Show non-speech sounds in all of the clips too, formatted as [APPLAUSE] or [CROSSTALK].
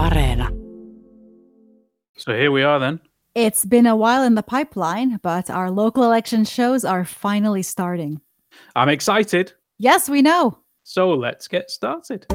Areena. So here we are then. It's been a while in the pipeline, but our local election shows are finally starting. I'm excited. Yes, we know. So let's get started.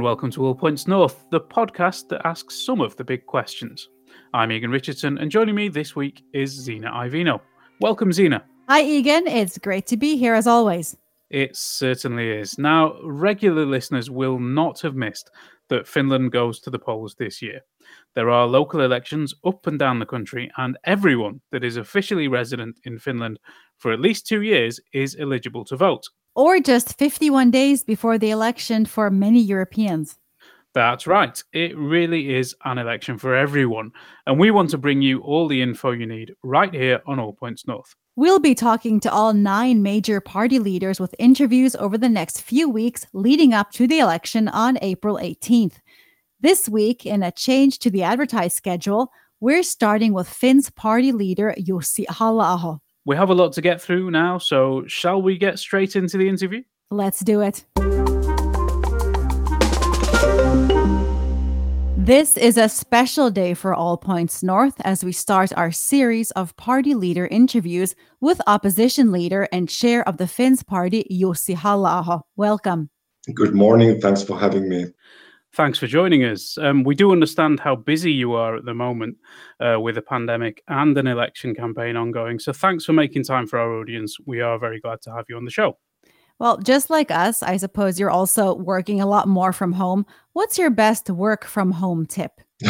And welcome to All Points North, the podcast that asks some of the big questions. I'm Egan Richardson, and joining me this week is Zena Iovino. Welcome, Zena. Hi, Egan. It's great to be here as always. It certainly is. Now, regular listeners will not have missed that Finland goes to the polls this year. There are local elections up and down the country, and everyone that is officially resident in Finland for at least two years is eligible to vote or just 51 days before the election for many Europeans. That's right. It really is an election for everyone. And we want to bring you all the info you need right here on All Points North. We'll be talking to all nine major party leaders with interviews over the next few weeks leading up to the election on April 18th. This week, in a change to the advertised schedule, we're starting with Finns party leader Jussi Halla-aho we have a lot to get through now, so shall we get straight into the interview? Let's do it. This is a special day for All Points North as we start our series of party leader interviews with opposition leader and chair of the Finns party, Jussi halla Welcome. Good morning. Thanks for having me. Thanks for joining us. Um, we do understand how busy you are at the moment uh, with a pandemic and an election campaign ongoing. So thanks for making time for our audience. We are very glad to have you on the show. Well, just like us, I suppose you're also working a lot more from home. What's your best work from home tip? [LAUGHS]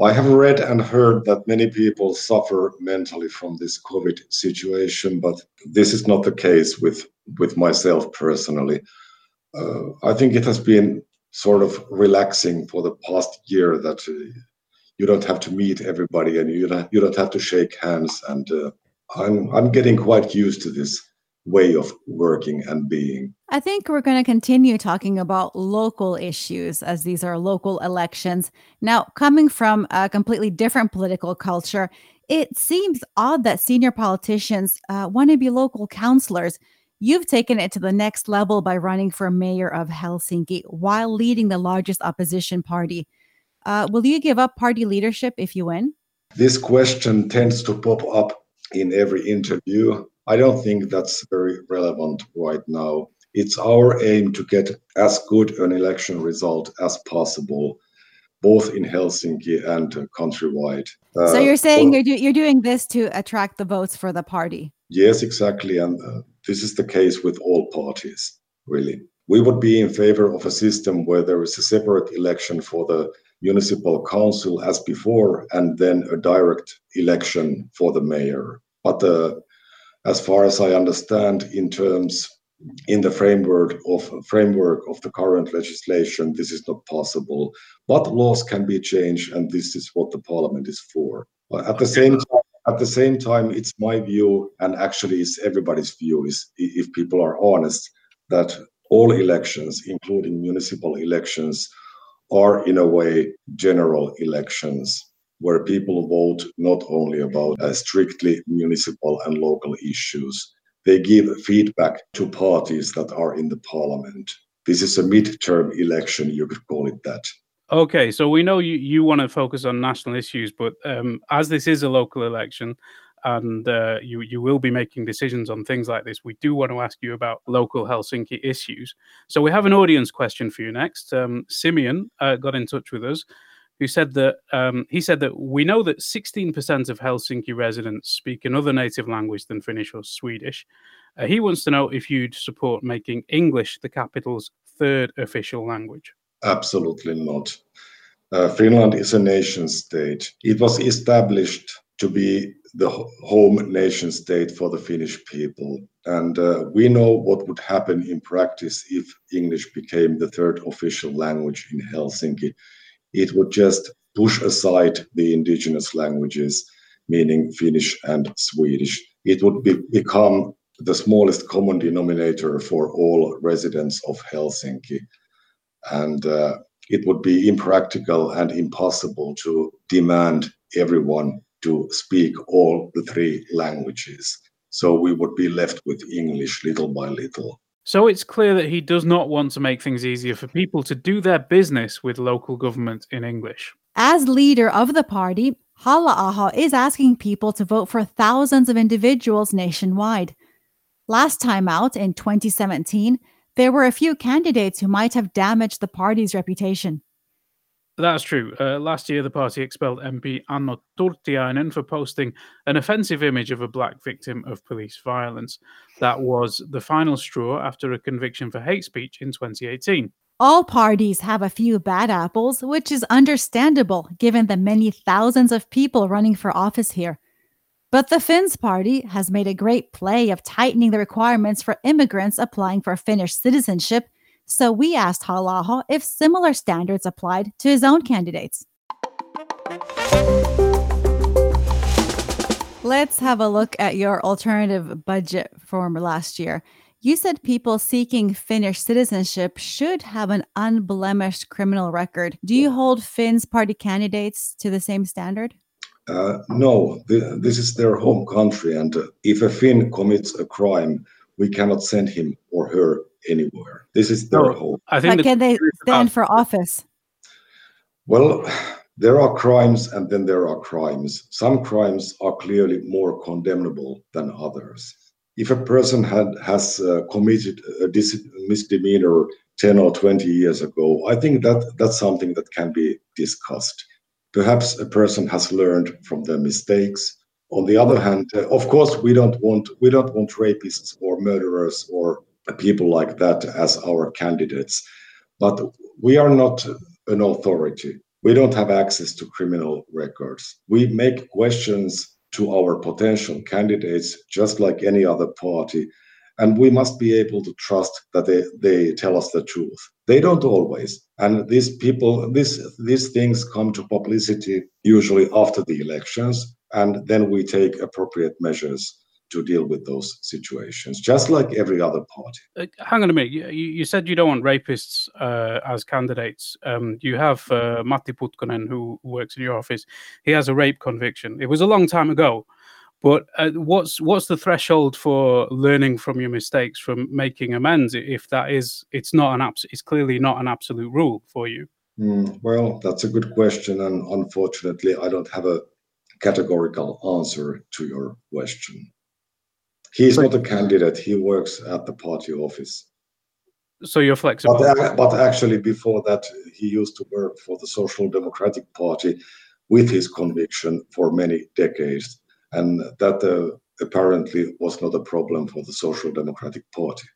I have read and heard that many people suffer mentally from this COVID situation, but this is not the case with, with myself personally uh, I think it has been sort of relaxing for the past year that uh, you don't have to meet everybody and you don't, you don't have to shake hands. And uh, I'm, I'm getting quite used to this way of working and being. I think we're going to continue talking about local issues as these are local elections. Now, coming from a completely different political culture, it seems odd that senior politicians uh, want to be local councillors. You've taken it to the next level by running for mayor of Helsinki while leading the largest opposition party. Uh, will you give up party leadership if you win? This question tends to pop up in every interview. I don't think that's very relevant right now. It's our aim to get as good an election result as possible, both in Helsinki and countrywide. Uh, so you're saying you're, do- you're doing this to attract the votes for the party? Yes, exactly. And uh, this is the case with all parties, really. We would be in favor of a system where there is a separate election for the municipal council as before, and then a direct election for the mayor. But uh, as far as I understand, in terms in the framework of framework of the current legislation, this is not possible. But laws can be changed, and this is what the parliament is for. At the same time, at the same time, it's my view, and actually it's everybody's view, is if people are honest, that all elections, including municipal elections, are in a way general elections where people vote not only about uh, strictly municipal and local issues. They give feedback to parties that are in the parliament. This is a midterm election, you could call it that. Okay, so we know you, you want to focus on national issues, but um, as this is a local election and uh, you, you will be making decisions on things like this, we do want to ask you about local Helsinki issues. So we have an audience question for you next. Um, Simeon uh, got in touch with us, who said that um, he said that we know that 16% of Helsinki residents speak another native language than Finnish or Swedish. Uh, he wants to know if you'd support making English the capital's third official language. Absolutely not. Uh, Finland is a nation state. It was established to be the home nation state for the Finnish people. And uh, we know what would happen in practice if English became the third official language in Helsinki. It would just push aside the indigenous languages, meaning Finnish and Swedish. It would be, become the smallest common denominator for all residents of Helsinki. And uh, it would be impractical and impossible to demand everyone to speak all the three languages. So we would be left with English little by little. So it's clear that he does not want to make things easier for people to do their business with local government in English. As leader of the party, Halla-aho is asking people to vote for thousands of individuals nationwide. Last time out in 2017, there were a few candidates who might have damaged the party's reputation. That's true. Uh, last year, the party expelled MP Ano Turtiainen for posting an offensive image of a black victim of police violence. That was the final straw after a conviction for hate speech in 2018. All parties have a few bad apples, which is understandable given the many thousands of people running for office here. But the Finns party has made a great play of tightening the requirements for immigrants applying for Finnish citizenship so we asked Halla-aho if similar standards applied to his own candidates. Let's have a look at your alternative budget form last year. You said people seeking Finnish citizenship should have an unblemished criminal record. Do you hold Finns party candidates to the same standard? Uh, no, the, this is their home country, and uh, if a Finn commits a crime, we cannot send him or her anywhere. This is their no, home. I think but can they stand about, for office? Well, there are crimes and then there are crimes. Some crimes are clearly more condemnable than others. If a person had has uh, committed a dis- misdemeanor 10 or 20 years ago, I think that that's something that can be discussed. Perhaps a person has learned from their mistakes. On the other hand, uh, of course, we don't want we don't want rapists or murderers or people like that as our candidates. But we are not an authority. We don't have access to criminal records. We make questions to our potential candidates just like any other party. And we must be able to trust that they, they tell us the truth. They don't always. And these people, this, these things come to publicity usually after the elections. And then we take appropriate measures to deal with those situations, just like every other party. Uh, hang on a minute. You, you, said you don't want rapists uh, as candidates. Um, you have uh, Matti Putkonen, who works in your office. He has a rape conviction. It was a long time ago. But uh, what's what's the threshold for learning from your mistakes, from making amends? If that is, it's not an abs- it's clearly not an absolute rule for you. Mm, well, that's a good question, and unfortunately, I don't have a categorical answer to your question. He's not a candidate. He works at the party office. So you're flexible. But, but actually, before that, he used to work for the Social Democratic Party with his conviction for many decades. And that uh, apparently was not a problem for the Social Democratic Party.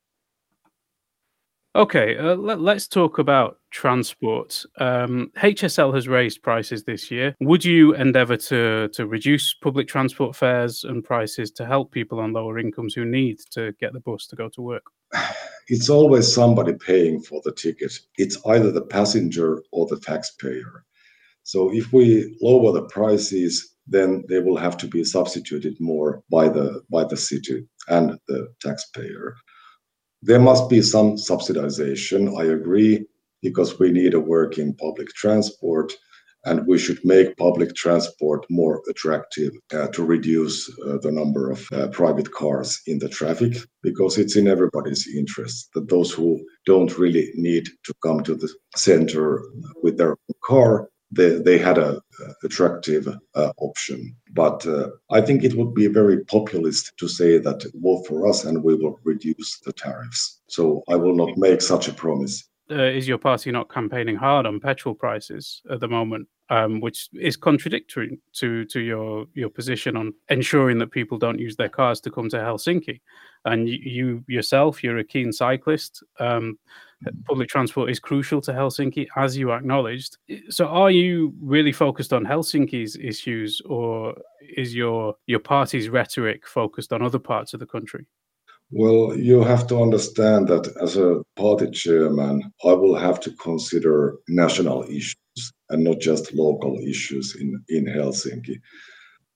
Okay, uh, let, us talk about transport. Um, HSL has raised prices this year. Would you endeavour to to reduce public transport fares and prices to help people on lower incomes who need to get the bus to go to work? [SIGHS] It's always somebody paying for the ticket. It's either the passenger or the taxpayer. So if we lower the prices, then they will have to be substituted more by the by the city and the taxpayer. There must be some subsidization, I agree, because we need a working public transport and we should make public transport more attractive uh, to reduce uh, the number of uh, private cars in the traffic because it's in everybody's interest that those who don't really need to come to the center with their own car they, they had a, attractive uh, option. But uh, I think it would be very populist to say that vote for us and we will reduce the tariffs. So I will not make such a promise. Uh, is your party not campaigning hard on petrol prices at the moment, um, which is contradictory to to your your position on ensuring that people don't use their cars to come to Helsinki? And you, you yourself, you're a keen cyclist. Um, public transport is crucial to Helsinki, as you acknowledged. So, are you really focused on Helsinki's issues, or is your your party's rhetoric focused on other parts of the country? Well, you have to understand that as a party chairman, I will have to consider national issues. and not just local issues in, in Helsinki.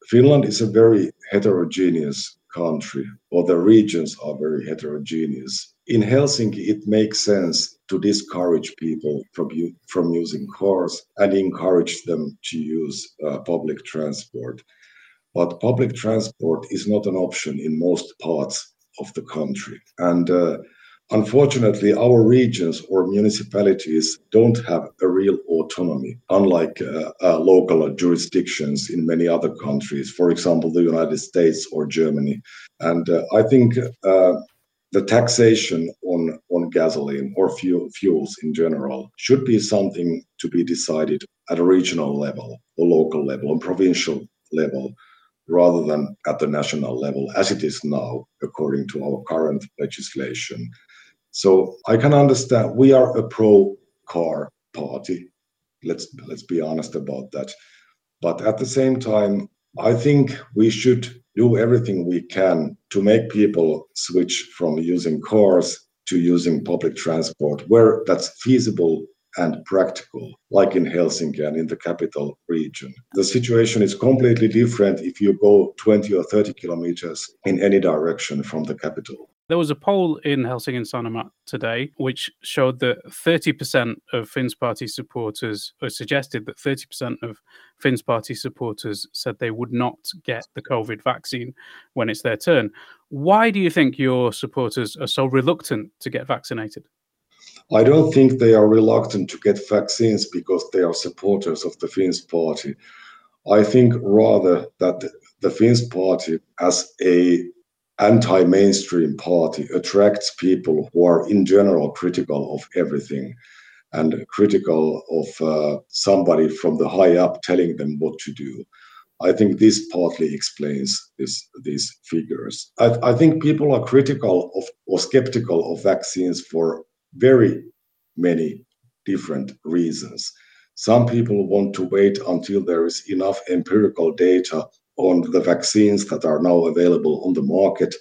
Finland is a very heterogeneous country, or the regions are very heterogeneous. In Helsinki, it makes sense to discourage people from, from using cars and encourage them to use uh, public transport. But public transport is not an option in most parts of the country. And uh, Unfortunately, our regions or municipalities don't have a real autonomy, unlike uh, uh, local jurisdictions in many other countries, for example, the United States or Germany. And uh, I think uh, the taxation on, on gasoline or fuel, fuels in general should be something to be decided at a regional level or local level and provincial level rather than at the national level as it is now according to our current legislation so I can understand we are a pro car party. Let's let's be honest about that. But at the same time, I think we should do everything we can to make people switch from using cars to using public transport where that's feasible and practical, like in Helsinki and in the capital region. The situation is completely different if you go 20 or 30 kilometers in any direction from the capital. There was a poll in Helsingin Sanomat today which showed that 30% of Finns Party supporters, or suggested that 30% of Finns Party supporters said they would not get the COVID vaccine when it's their turn. Why do you think your supporters are so reluctant to get vaccinated? I don't think they are reluctant to get vaccines because they are supporters of the Finns Party. I think rather that the Finns Party, as a anti-mainstream party attracts people who are in general critical of everything and critical of uh, somebody from the high up telling them what to do. I think this partly explains this, these figures. I, I think people are critical of or skeptical of vaccines for very many different reasons. Some people want to wait until there is enough empirical data on the vaccines that are now available on the market.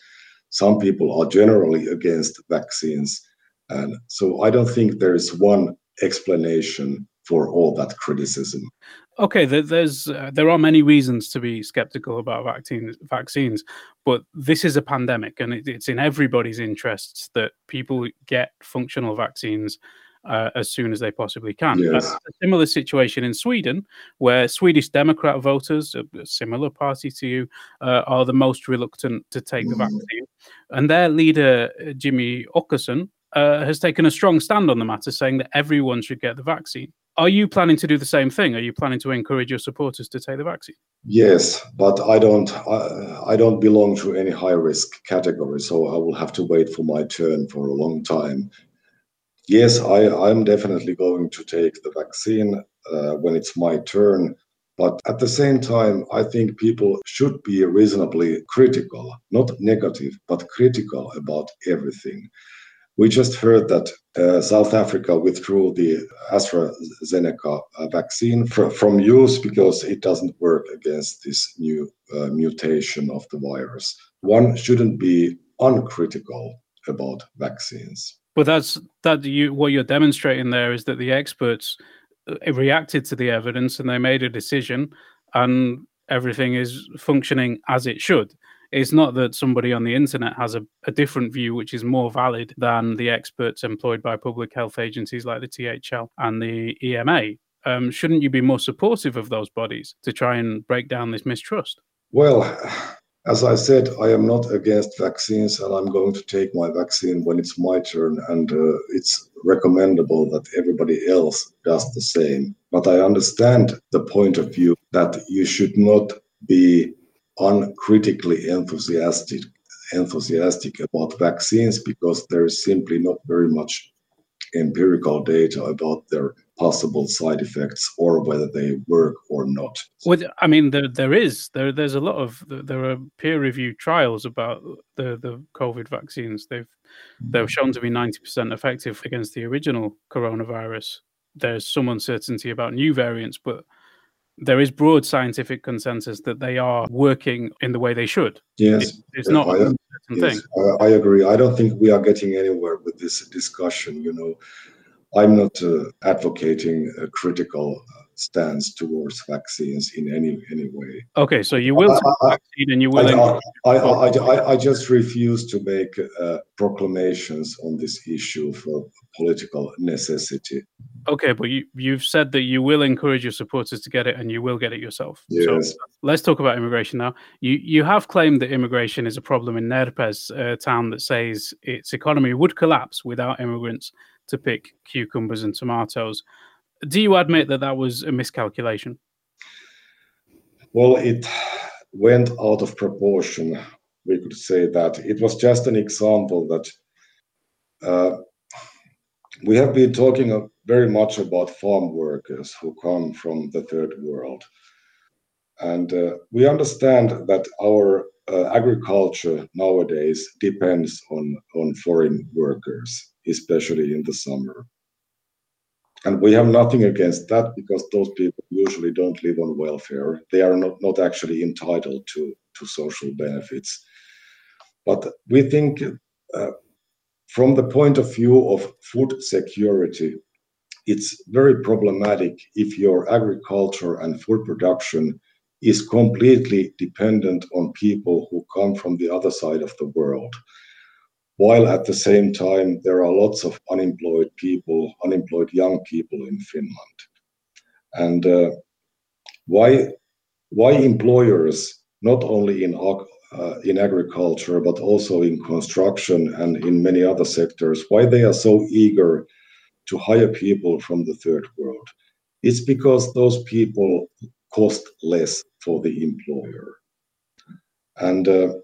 Some people are generally against vaccines. And so I don't think there is one explanation for all that criticism. Okay, there's uh, there are many reasons to be skeptical about vaccines, vaccines, but this is a pandemic, and it, it's in everybody's interests that people get functional vaccines uh, as soon as they possibly can. Yes. a similar situation in Sweden, where Swedish Democrat voters, a, a similar party to you, uh, are the most reluctant to take mm. the vaccine. And their leader, Jimmy Åkesson, uh, has taken a strong stand on the matter, saying that everyone should get the vaccine. Are you planning to do the same thing? Are you planning to encourage your supporters to take the vaccine? Yes, but I don't. I, I don't belong to any high risk category, so I will have to wait for my turn for a long time yes, I, I'm definitely going to take the vaccine uh, when it's my turn. But at the same time, I think people should be reasonably critical, not negative, but critical about everything. We just heard that uh, South Africa withdrew the AstraZeneca uh, vaccine fr- from use because it doesn't work against this new uh, mutation of the virus. One shouldn't be uncritical about vaccines. But that's that you what you're demonstrating there is that the experts uh, reacted to the evidence and they made a decision, and everything is functioning as it should. It's not that somebody on the internet has a, a different view which is more valid than the experts employed by public health agencies like the THL and the EMA. Um, shouldn't you be more supportive of those bodies to try and break down this mistrust? Well, as I said, I am not against vaccines, and I'm going to take my vaccine when it's my turn. And uh, it's recommendable that everybody else does the same. But I understand the point of view that you should not be uncritically enthusiastic enthusiastic about vaccines because there is simply not very much empirical data about their possible side effects or whether they work or not. Well, I mean, there there is there there's a lot of there are peer reviewed trials about the the COVID vaccines. They've they're mm. shown to be ninety percent effective against the original coronavirus. There's some uncertainty about new variants, but there is broad scientific consensus that they are working in the way they should. Yes, it, it's not I, a yes, thing. I, I agree. I don't think we are getting anywhere with this discussion. You know, I'm not uh, advocating a critical uh, stance towards vaccines in any any way. Okay, so you will I, vaccine and you will. I, I, I, I, just refuse to make uh, proclamations on this issue for political necessity. Okay, but you you've said that you will encourage your supporters to get it, and you will get it yourself. Yes. So let's talk about immigration now. You you have claimed that immigration is a problem in Närpes, a town that says its economy would collapse without immigrants to pick cucumbers and tomatoes. Do you admit that that was a miscalculation? Well, it went out of proportion. We could say that it was just an example that uh, we have been talking very much about farm workers who come from the third world. And uh, we understand that our uh, agriculture nowadays depends on, on foreign workers, especially in the summer. And we have nothing against that because those people usually don't live on welfare. They are not, not actually entitled to, to social benefits. But we think uh, from the point of view of food security, it's very problematic if your agriculture and food production is completely dependent on people who come from the other side of the world. While at the same time, there are lots of unemployed people, unemployed young people in Finland. And uh, why, why employers, not only in, uh, in agriculture, but also in construction and in many other sectors, why they are so eager to hire people from the third world? It's because those people cost less for the employer. And uh,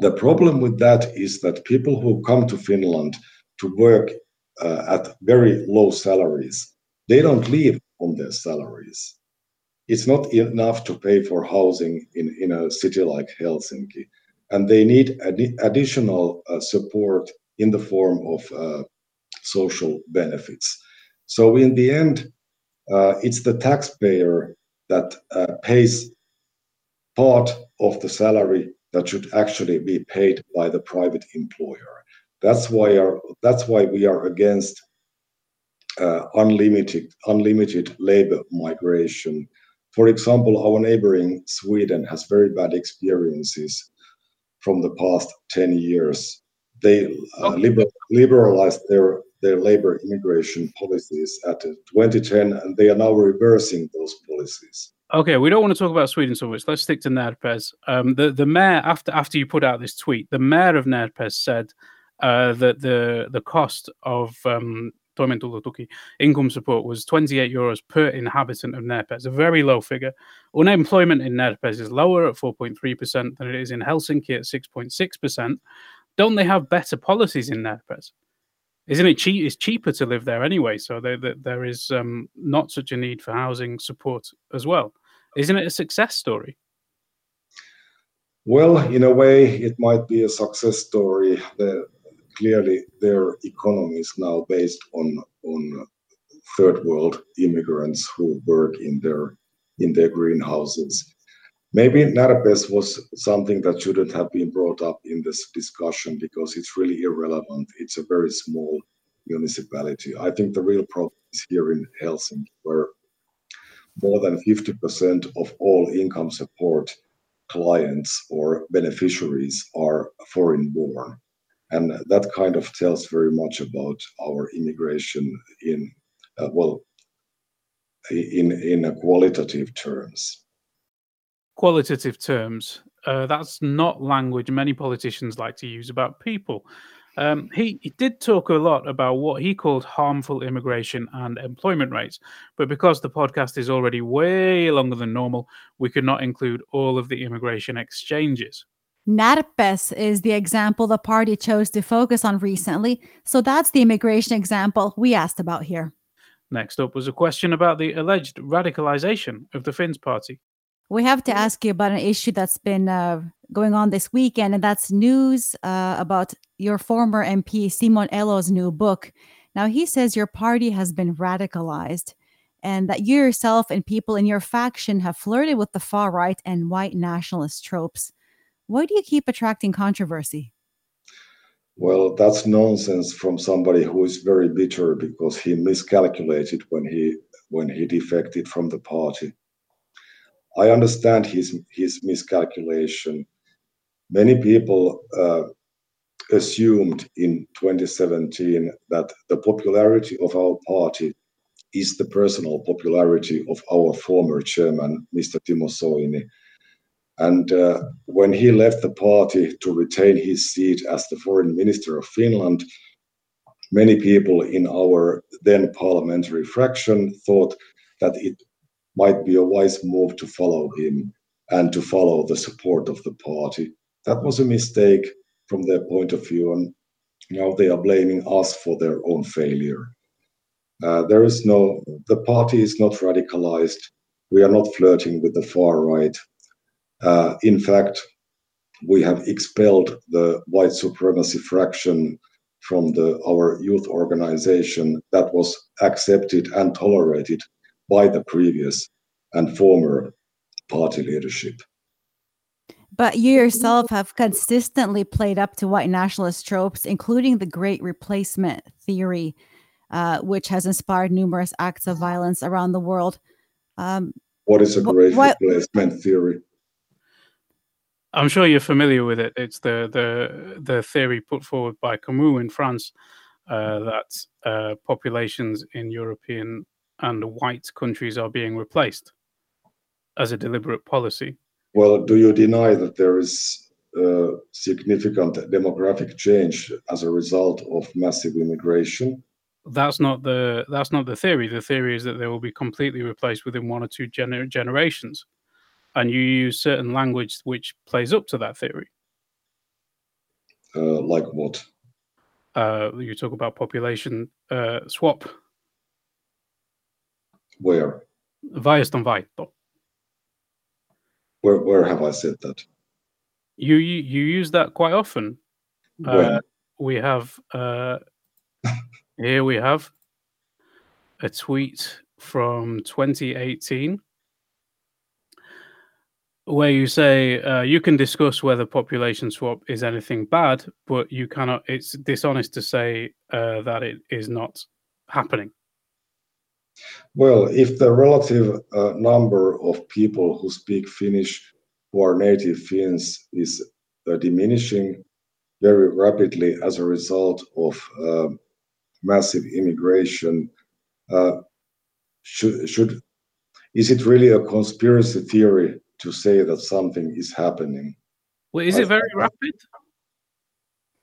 the problem with that is that people who come to Finland to work uh, at very low salaries, they don't live on their salaries. It's not enough to pay for housing in, in a city like Helsinki. And they need ad- additional uh, support in the form of uh, social benefits. So, in the end, uh, it's the taxpayer that uh, pays part of the salary that should actually be paid by the private employer. That's why our, that's why we are against uh, unlimited unlimited labor migration. For example, our neighboring Sweden has very bad experiences from the past 10 years. They uh, liber- liberalized their, their labor immigration policies at 2010, and they are now reversing those policies. Okay, we don't want to talk about Sweden so much. Let's stick to Närpes. Um, the the mayor after after you put out this tweet, the mayor of Närpes said uh, that the the cost of um, income support was 28 euros per inhabitant of Närpes, a very low figure. Unemployment in Närpes is lower at 4.3% than it is in Helsinki at 6.6%. Don't they have better policies in Närpes? Isn't it cheap? It's cheaper to live there anyway, so there, there, there is um, not such a need for housing support as well. Isn't it a success story? Well, in a way, it might be a success story. The, clearly, their economy is now based on on third world immigrants who work in their in their greenhouses. Maybe Närpes was something that shouldn't have been brought up in this discussion because it's really irrelevant. It's a very small municipality. I think the real problem is here in Helsinki, where more than 50% of all income support clients or beneficiaries are foreign born. And that kind of tells very much about our immigration in, uh, well, in, in qualitative terms qualitative terms. Uh, that's not language many politicians like to use about people. Um, he, he, did talk a lot about what he called harmful immigration and employment rates, but because the podcast is already way longer than normal, we could not include all of the immigration exchanges. Närpes is the example the party chose to focus on recently, so that's the immigration example we asked about here. Next up was a question about the alleged radicalization of the Finns party. We have to ask you about an issue that's been uh, going on this weekend, and that's news uh, about your former MP Simon Elo's new book. Now, he says your party has been radicalized and that you yourself and people in your faction have flirted with the far right and white nationalist tropes. Why do you keep attracting controversy? Well, that's nonsense from somebody who is very bitter because he miscalculated when he when he defected from the party. I understand his, his miscalculation. Many people uh, assumed in 2017 that the popularity of our party is the personal popularity of our former chairman, Mr. Timo Soini. And uh, when he left the party to retain his seat as the foreign minister of Finland, many people in our then parliamentary fraction thought that it might be a wise move to follow him and to follow the support of the party. That was a mistake from their point of view, and now they are blaming us for their own failure. Uh, there is no, the party is not radicalized. We are not flirting with the far right. Uh, in fact, we have expelled the white supremacy fraction from the, our youth organization that was accepted and tolerated by the previous and former party leadership. But you yourself have consistently played up to white nationalist tropes, including the Great Replacement theory, uh, which has inspired numerous acts of violence around the world. Um, what is a Great what, Replacement theory? I'm sure you're familiar with it. It's the the the theory put forward by Camus in France uh, that uh, populations in European and white countries are being replaced as a deliberate policy. Well, do you deny that there is a significant demographic change as a result of massive immigration? That's not the that's not the theory. The theory is that they will be completely replaced within one or two gener- generations and you use certain language which plays up to that theory. Uh, like what? Uh, you talk about population uh, swap. Where? Väestön vaihto. Where where have I said that? You you, you use that quite often. Uh, we have uh, [LAUGHS] here we have a tweet from 2018 where you say uh, you can discuss whether population swap is anything bad, but you cannot. It's dishonest to say uh, that it is not happening. Well, if the relative uh, number of people who speak Finnish who are native Finns is uh, diminishing very rapidly as a result of uh, massive immigration, uh, should should is it really a conspiracy theory to say that something is happening. Well, is I, it very rapid?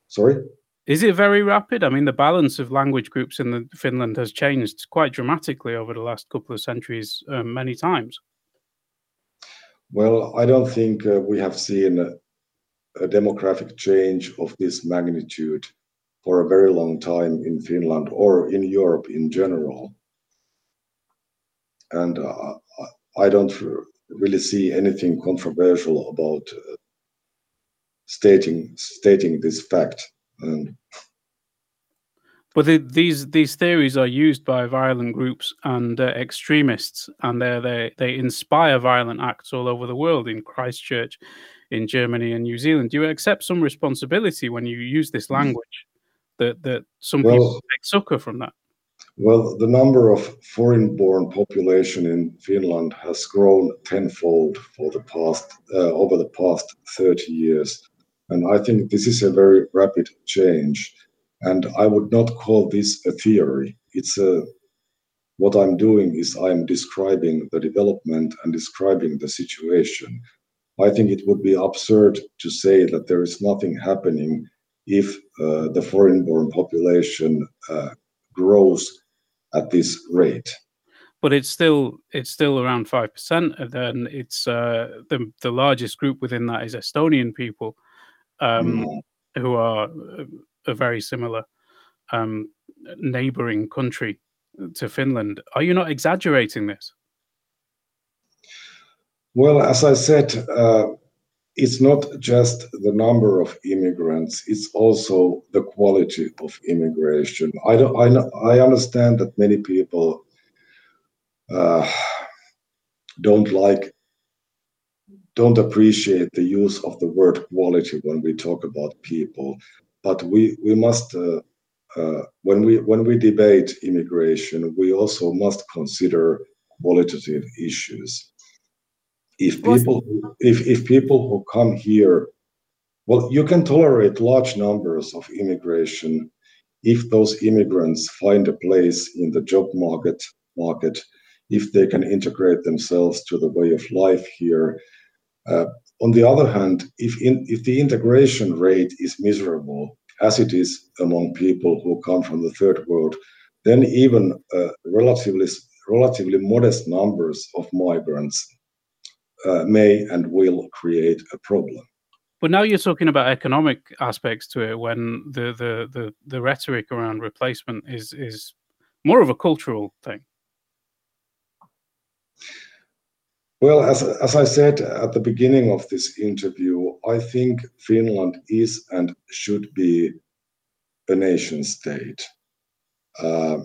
Sorry? Is it very rapid? I mean, the balance of language groups in the, Finland has changed quite dramatically over the last couple of centuries, um, many times. Well, I don't think uh, we have seen a, a, demographic change of this magnitude for a very long time in Finland or in Europe in general. And uh, I don't really see anything controversial about uh, stating stating this fact. And but the, these these theories are used by violent groups and uh, extremists, and they they they inspire violent acts all over the world. In Christchurch, in Germany and New Zealand, do you accept some responsibility when you use this mm. language? That that some well, people take succor from that. Well, the number of foreign-born population in Finland has grown tenfold for the past uh, over the past 30 years, and I think this is a very rapid change. And I would not call this a theory. It's a what I'm doing is I'm describing the development and describing the situation. I think it would be absurd to say that there is nothing happening if uh, the foreign-born population uh, grows at this rate. But it's still it's still around five percent, and then it's uh, the the largest group within that is Estonian people, um, mm. who are a very similar um, neighboring country to Finland. Are you not exaggerating this? Well, as I said, uh, it's not just the number of immigrants it's also the quality of immigration i don't i, I understand that many people uh, don't like don't appreciate the use of the word quality when we talk about people but we we must uh, uh, when we when we debate immigration, we also must consider qualitative issues. If people if, if people who come here, well, you can tolerate large numbers of immigration if those immigrants find a place in the job market market, if they can integrate themselves to the way of life here. Uh, on the other hand, if the integration rate is miserable, as it is among people who come from the third world, then even uh, relatively modest numbers of migrants uh, may and will create a problem. But now you're talking about economic aspects to it, when the rhetoric around replacement is more of a cultural thing. Well, as, as I said at the beginning of this interview, I think Finland is and should be a nation state uh,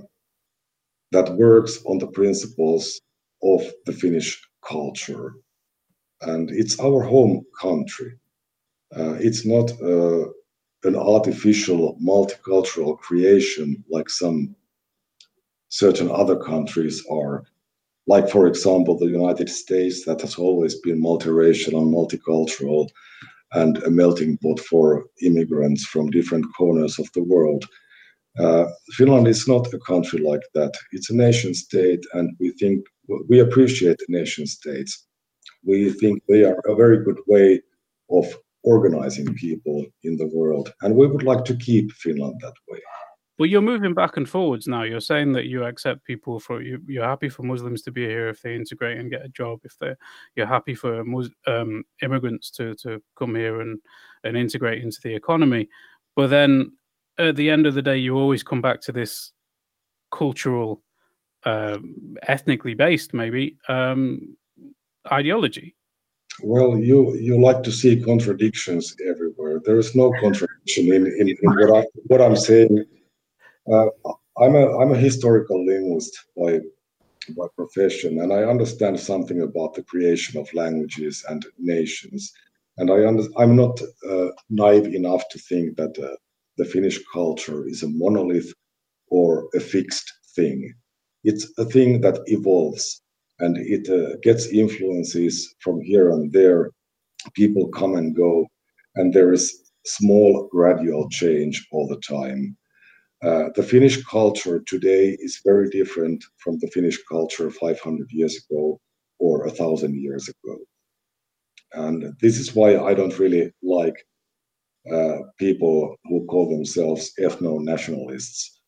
that works on the principles of the Finnish culture. And it's our home country. Uh, it's not uh, an artificial multicultural creation like some certain other countries are like for example the united states that has always been multiracial and multicultural and a melting pot for immigrants from different corners of the world. Uh, finland is not a country like that. It's a nation state and we think we appreciate nation states. We think they are a very good way of organizing people in the world and we would like to keep finland that way well, you're moving back and forwards now. You're saying that you accept people for you. You're happy for Muslims to be here if they integrate and get a job. If they, you're happy for um, immigrants to to come here and and integrate into the economy. But then at the end of the day, you always come back to this cultural, uh, ethnically based maybe um, ideology. Well, you you like to see contradictions everywhere. There is no contradiction in, in, in what I what I'm saying uh, I'm a I'm a historical linguist by by profession, and I understand something about the creation of languages and nations. And I under, I'm not uh, naive enough to think that uh, the Finnish culture is a monolith or a fixed thing. It's a thing that evolves and it uh, gets influences from here and there. People come and go, and there is small gradual change all the time. Uh, the Finnish culture today is very different from the Finnish culture 500 years ago or a thousand years ago. And this is why I don't really like uh, people who call themselves ethno-nationalists,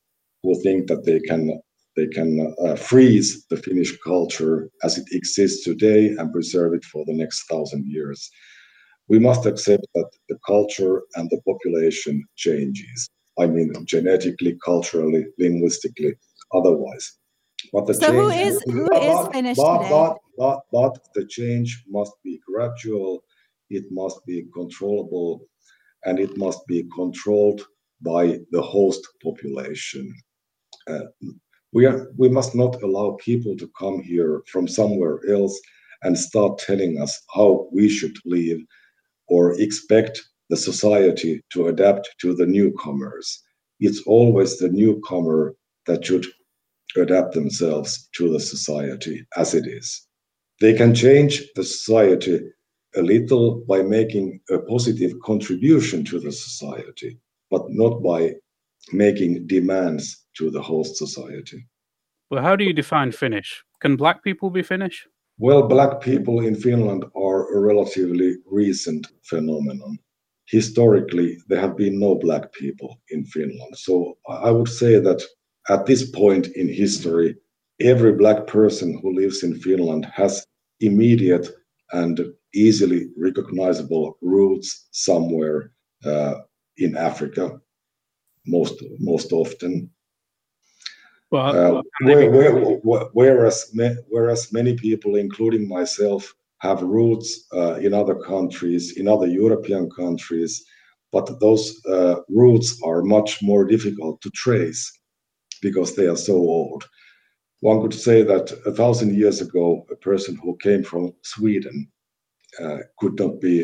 who think that they can they can uh, freeze the Finnish culture as it exists today and preserve it for the next thousand years. We must accept that the culture and the population changes I mean, genetically, culturally, linguistically, otherwise. But the so change, who is who but, is Finnish but, today? But, but, but the change must be gradual. It must be controllable, and it must be controlled by the host population. Uh, we are we must not allow people to come here from somewhere else and start telling us how we should live or expect the society to adapt to the newcomers. It's always the newcomer that should adapt themselves to the society as it is. They can change the society a little by making a positive contribution to the society, but not by making demands to the host society. Well, how do you define Finnish? Can black people be Finnish? Well, black people in Finland are a relatively recent phenomenon historically there have been no black people in Finland. So I would say that at this point in history, every black person who lives in Finland has immediate and easily recognizable roots somewhere uh, in Africa, most most often. Well, uh, where, where, whereas whereas many people, including myself, have roots uh, in other countries, in other European countries, but those uh, roots are much more difficult to trace because they are so old. One could say that a thousand years ago, a person who came from Sweden uh, could not be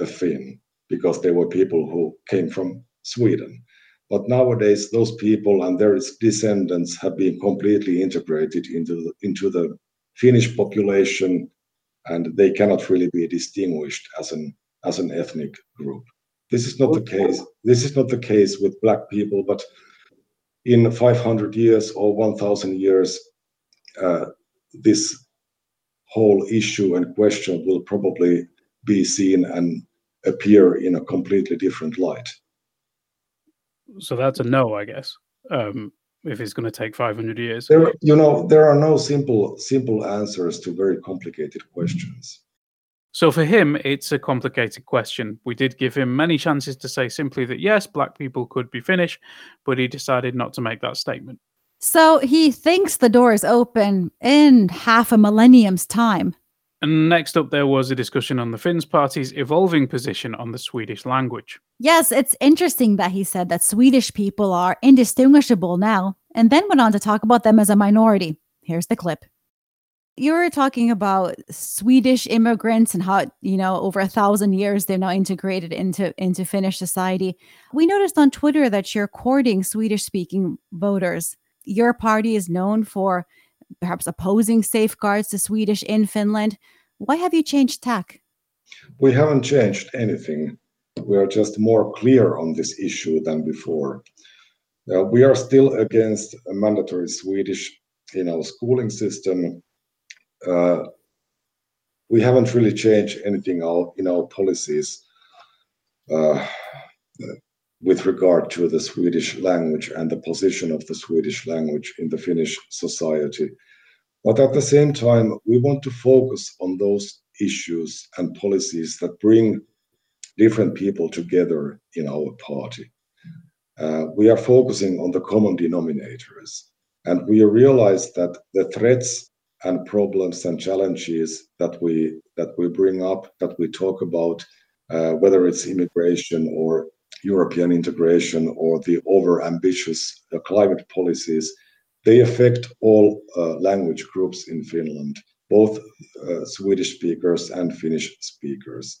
a Finn because there were people who came from Sweden. but nowadays those people and their descendants have been completely integrated into the, into the Finnish population, and they cannot really be distinguished as an as an ethnic group. This is not the case. This is not the case with black people, but in 500 years or 1,000 years, uh, this whole issue and question will probably be seen and appear in a completely different light. So that's a no, I guess. Um, if it's going to take 500 years, there, you know, there are no simple simple answers to very complicated questions. So for him, it's a complicated question. We did give him many chances to say simply that yes, black people could be Finnish, but he decided not to make that statement. So he thinks the door is open in half a millennium's time. And next up, there was a discussion on the Finns party's evolving position on the Swedish language. Yes, it's interesting that he said that Swedish people are indistinguishable now, and then went on to talk about them as a minority. Here's the clip you were talking about Swedish immigrants and how you know over a thousand years they're now integrated into into Finnish society. We noticed on Twitter that you're courting Swedish speaking voters. Your party is known for perhaps opposing safeguards to Swedish in Finland. Why have you changed tack? We haven't changed anything. We are just more clear on this issue than before. Uh, we are still against a mandatory Swedish, you know, schooling system uh, we haven't really changed anything in our policies uh, with regard to the Swedish language and the position of the Swedish language in the Finnish society. But at the same time, we want to focus on those issues and policies that bring different people together in our party. Uh, we are focusing on the common denominators, and we realize that the threats and problems and challenges that we that we bring up, that we talk about, uh, whether it's immigration or European integration or the over-ambitious uh, climate policies, they affect all uh, language groups in Finland, both uh, Swedish speakers and Finnish speakers.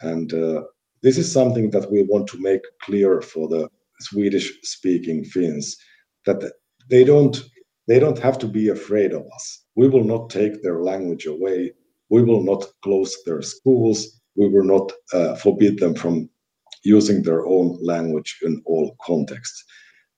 And this is something that we want to make clear for the Swedish-speaking Finns that they don't they don't have to be afraid of us. We will not take their language away. We will not close their schools. We will not uh, forbid them from using their own language in all contexts.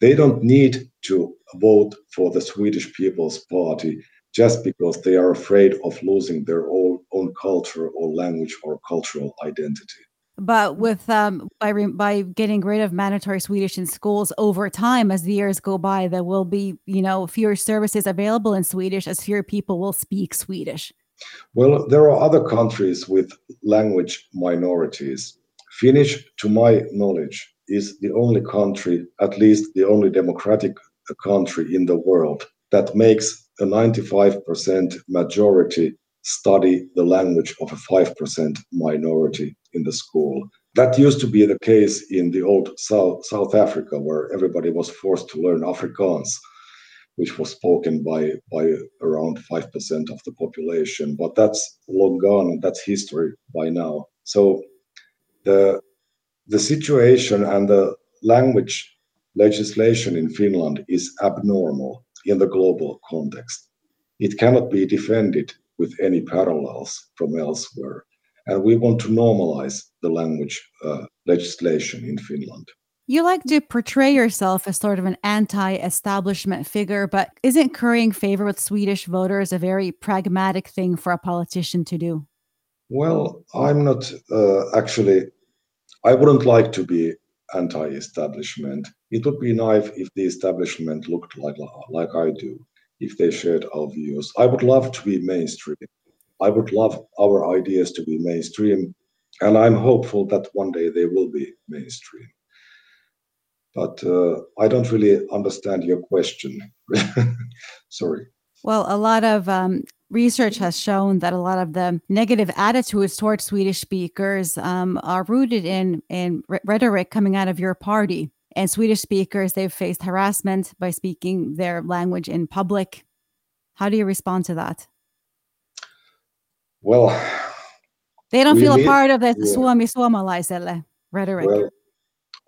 They don't need to vote for the Swedish People's Party just because they are afraid of losing their own, own culture or language or cultural identity. But with um, by re- by getting rid of mandatory Swedish in schools over time, as the years go by, there will be you know fewer services available in Swedish, as fewer people will speak Swedish. Well, there are other countries with language minorities. Finnish, to my knowledge, is the only country, at least the only democratic country in the world, that makes a 95% majority study the language of a 5% minority in the school. That used to be the case in the old South, South Africa, where everybody was forced to learn Afrikaans, which was spoken by, by around 5% of the population. But that's long gone, that's history by now. So the, the situation and the language legislation in Finland is abnormal in the global context. It cannot be defended with any parallels from elsewhere. And we want to normalize the language uh, legislation in Finland. You like to portray yourself as sort of an anti establishment figure, but isn't currying favor with Swedish voters a very pragmatic thing for a politician to do? Well, I'm not uh, actually, I wouldn't like to be anti establishment. It would be nice if the establishment looked like, like I do if they shared our views. I would love to be mainstream. I would love our ideas to be mainstream, and I'm hopeful that one day they will be mainstream. But uh, I don't really understand your question. [LAUGHS] Sorry. Well, a lot of um, research has shown that a lot of the negative attitudes towards Swedish speakers um, are rooted in in rhetoric coming out of your party. And Swedish speakers, they've faced harassment by speaking their language in public. How do you respond to that? Well, they don't feel a part of the yeah. Suomi suomalaiselle rhetoric. Well,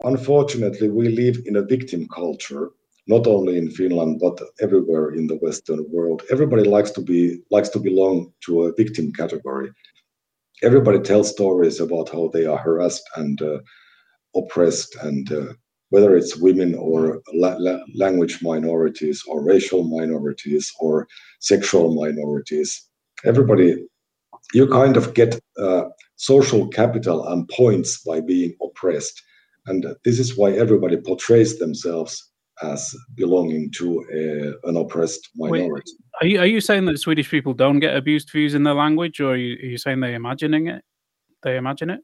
unfortunately, we live in a victim culture, not only in Finland but everywhere in the Western world. Everybody likes to be likes to belong to a victim category. Everybody tells stories about how they are harassed and uh, oppressed, and uh, whether it's women or la- la- language minorities or racial minorities or sexual minorities. Everybody, you kind of get uh, social capital and points by being oppressed and this is why everybody portrays themselves as belonging to a, an oppressed minority. Wait, are you are you saying that Swedish people don't get abused for using their language, or are you, are you saying they're imagining it? They imagine it.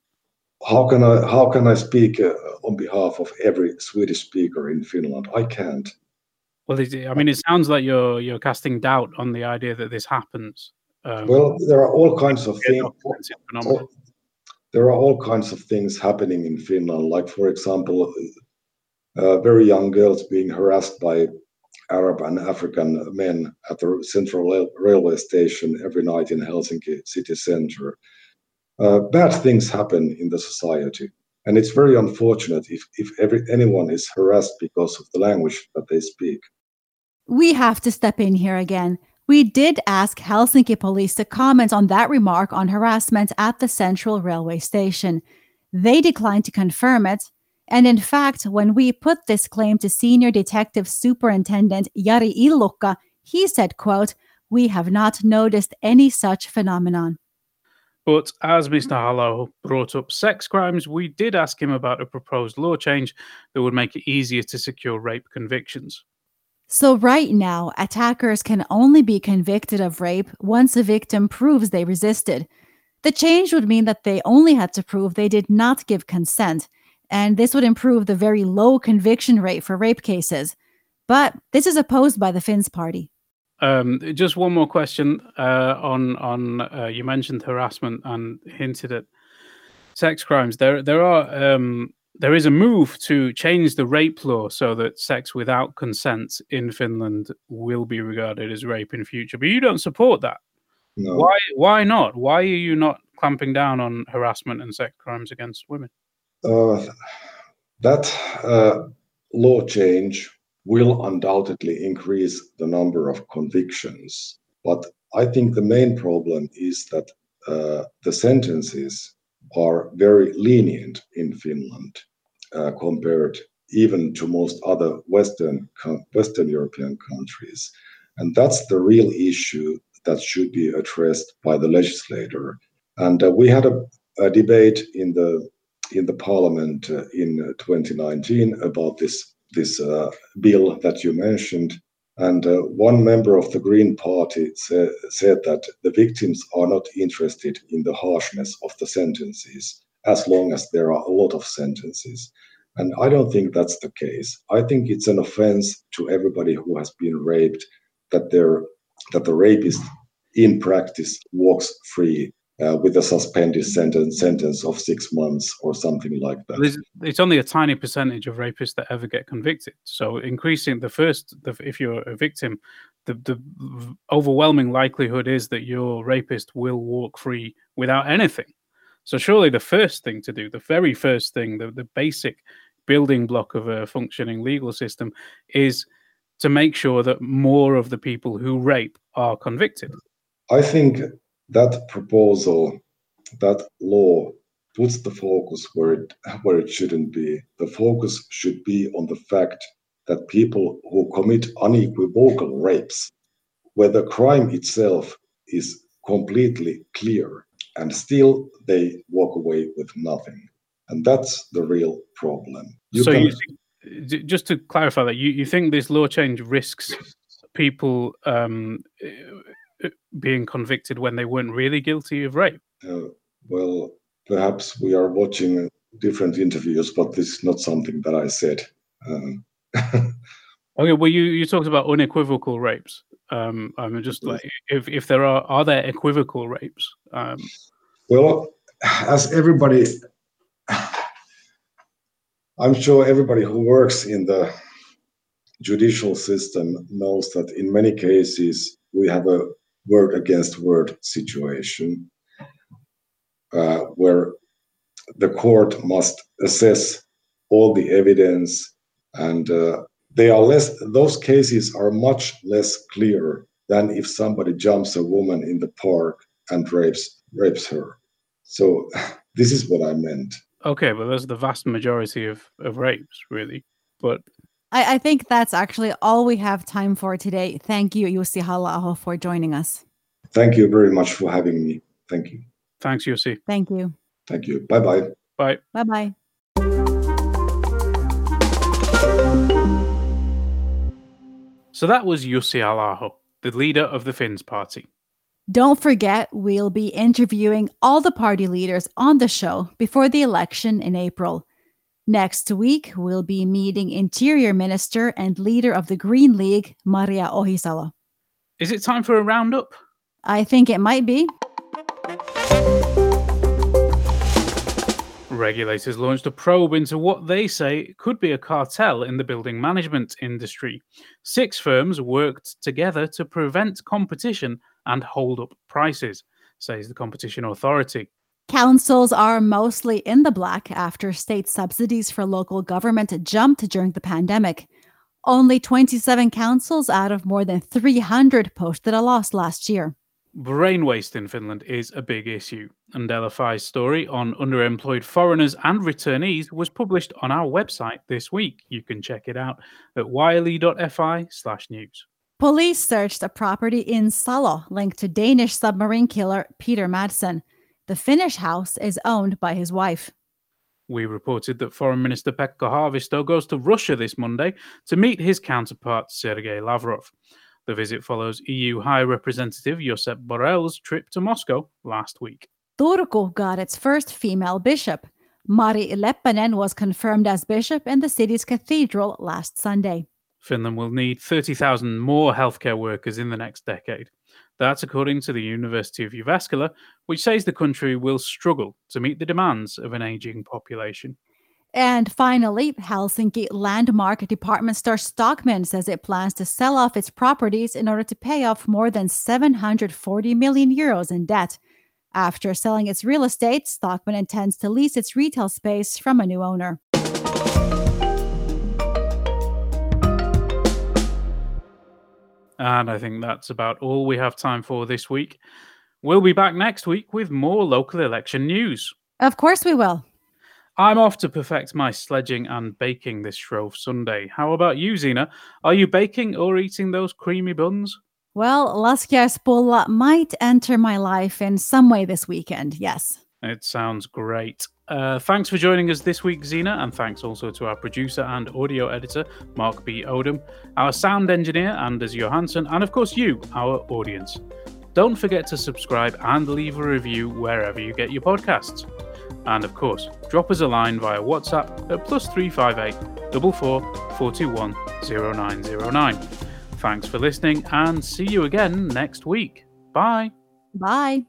How can I how can I speak uh, on behalf of every Swedish speaker in Finland? I can't. Well, I mean, it sounds like you're you're casting doubt on the idea that this happens. Um, well, there are all kinds of things there are all kinds of things happening in Finland, like, for example, uh, very young girls being harassed by Arab and African men at the central railway station every night in Helsinki city center. Uh, bad things happen in the society. And it's very unfortunate if, if every, anyone is harassed because of the language that they speak. We have to step in here again. We did ask Helsinki police to comment on that remark on harassment at the Central Railway Station. They declined to confirm it. And in fact, when we put this claim to Senior Detective Superintendent Jari Illukka, he said, quote, we have not noticed any such phenomenon. But as Mr. Halla-aho brought up sex crimes, we did ask him about a proposed law change that would make it easier to secure rape convictions. So, right now, attackers can only be convicted of rape once a victim proves they resisted. The change would mean that they only had to prove they did not give consent, and this would improve the very low conviction rate for rape cases. But this is opposed by the Finns party. Um, just one more question uh, on on uh, you mentioned harassment and hinted at sex crimes. There there are um, there is a move to change the rape law so that sex without consent in Finland will be regarded as rape in future. But you don't support that. No. Why? Why not? Why are you not clamping down on harassment and sex crimes against women? Uh, that uh, law change will undoubtedly increase the number of convictions, but I think the main problem is that uh, the sentences are very lenient in Finland compared even to most other Western Western European countries, and that's the real issue that should be addressed by the legislator. And uh, we had a, a, debate in the in the Parliament uh, in 2019 about this this uh, bill that you mentioned. And uh, one member of the Green Party sa- said that the victims are not interested in the harshness of the sentences as long as there are a lot of sentences. And I don't think that's the case. I think it's an offense to everybody who has been raped that that the rapist in practice walks free uh, with a suspended sentence sentence of six months or something like that. It's only a tiny percentage of rapists that ever get convicted. So increasing the first, the, if you're a victim, the, the overwhelming likelihood is that your rapist will walk free without anything. So surely the first thing to do, the very first thing, the, the basic building block of a functioning legal system is to make sure that more of the people who rape are convicted. I think that proposal, that law puts the focus where it where it shouldn't be. The focus should be on the fact that people who commit unequivocal rapes, where the crime itself is completely clear, and still they walk away with nothing. And that's the real problem. You so, can... you, just to clarify that, you, you think this law change risks people um, being convicted when they weren't really guilty of rape? Uh, well, perhaps we are watching different interviews, but this is not something that I said. Um, [LAUGHS] okay, well, you, you talked about unequivocal rapes. Um, I'm just like, if, if there are, are there equivocal rapes? Um, well, as everybody, I'm sure everybody who works in the judicial system knows that in many cases we have a word against word situation uh, where the court must assess all the evidence, and uh, they are less. Those cases are much less clear than if somebody jumps a woman in the park and rapes rapes her. So [LAUGHS] this is what I meant. Okay, well, that's the vast majority of, of rapes, really. But I, I think that's actually all we have time for today. Thank you, Jussi Halla-aho for joining us. Thank you very much for having me. Thank you. Thanks, Jussi. Thank you. Thank you. Bye bye. Bye. Bye bye. So that was Jussi Halla-aho the leader of the Finns party. Don't forget, we'll be interviewing all the party leaders on the show before the election in April. Next week, we'll be meeting Interior Minister and leader of the Green League, Maria Ohisalo. Is it time for a roundup? I think it might be. Regulators launched a probe into what they say could be a cartel in the building management industry. Six firms worked together to prevent competition and hold up prices, says the Competition Authority. Councils are mostly in the black after state subsidies for local government jumped during the pandemic. Only 27 councils out of more than 300 posted a loss last year. Brain waste in Finland is a big issue, and LFI's story on underemployed foreigners and returnees was published on our website this week. You can check it out at yle.fi/news. Police searched a property in Salo linked to Danish submarine killer Peter Madsen. The Finnish house is owned by his wife. We reported that Foreign Minister Pekka Haavisto goes to Russia this Monday to meet his counterpart Sergei Lavrov. The visit follows EU High Representative Josep Borrell's trip to Moscow last week. Turku got its first female bishop. Mari Leppänen was confirmed as bishop in the city's cathedral last Sunday. Finland will need 30,000 more healthcare workers in the next decade. That's according to the University of Jyväskylä, which says the country will struggle to meet the demands of an aging population. And finally, Helsinki landmark department store Stockmann says it plans to sell off its properties in order to pay off more than 740 million euros in debt. After selling its real estate, Stockmann intends to lease its retail space from a new owner. And I think that's about all we have time for this week. We'll be back next week with more local election news. Of course, we will. I'm off to perfect my sledging and baking this Shrove Sunday. How about you, Zena? Are you baking or eating those creamy buns? Well, laskiaispulla might enter my life in some way this weekend, yes. It sounds great. Uh, thanks for joining us this week, Zena, and thanks also to our producer and audio editor, Mark B. Odom, our sound engineer, Anders Johansson, and of course you, our audience. Don't forget to subscribe and leave a review wherever you get your podcasts. And of course, drop us a line via WhatsApp at plus 358 44 421 0909. Thanks for listening and see you again next week. Bye. Bye.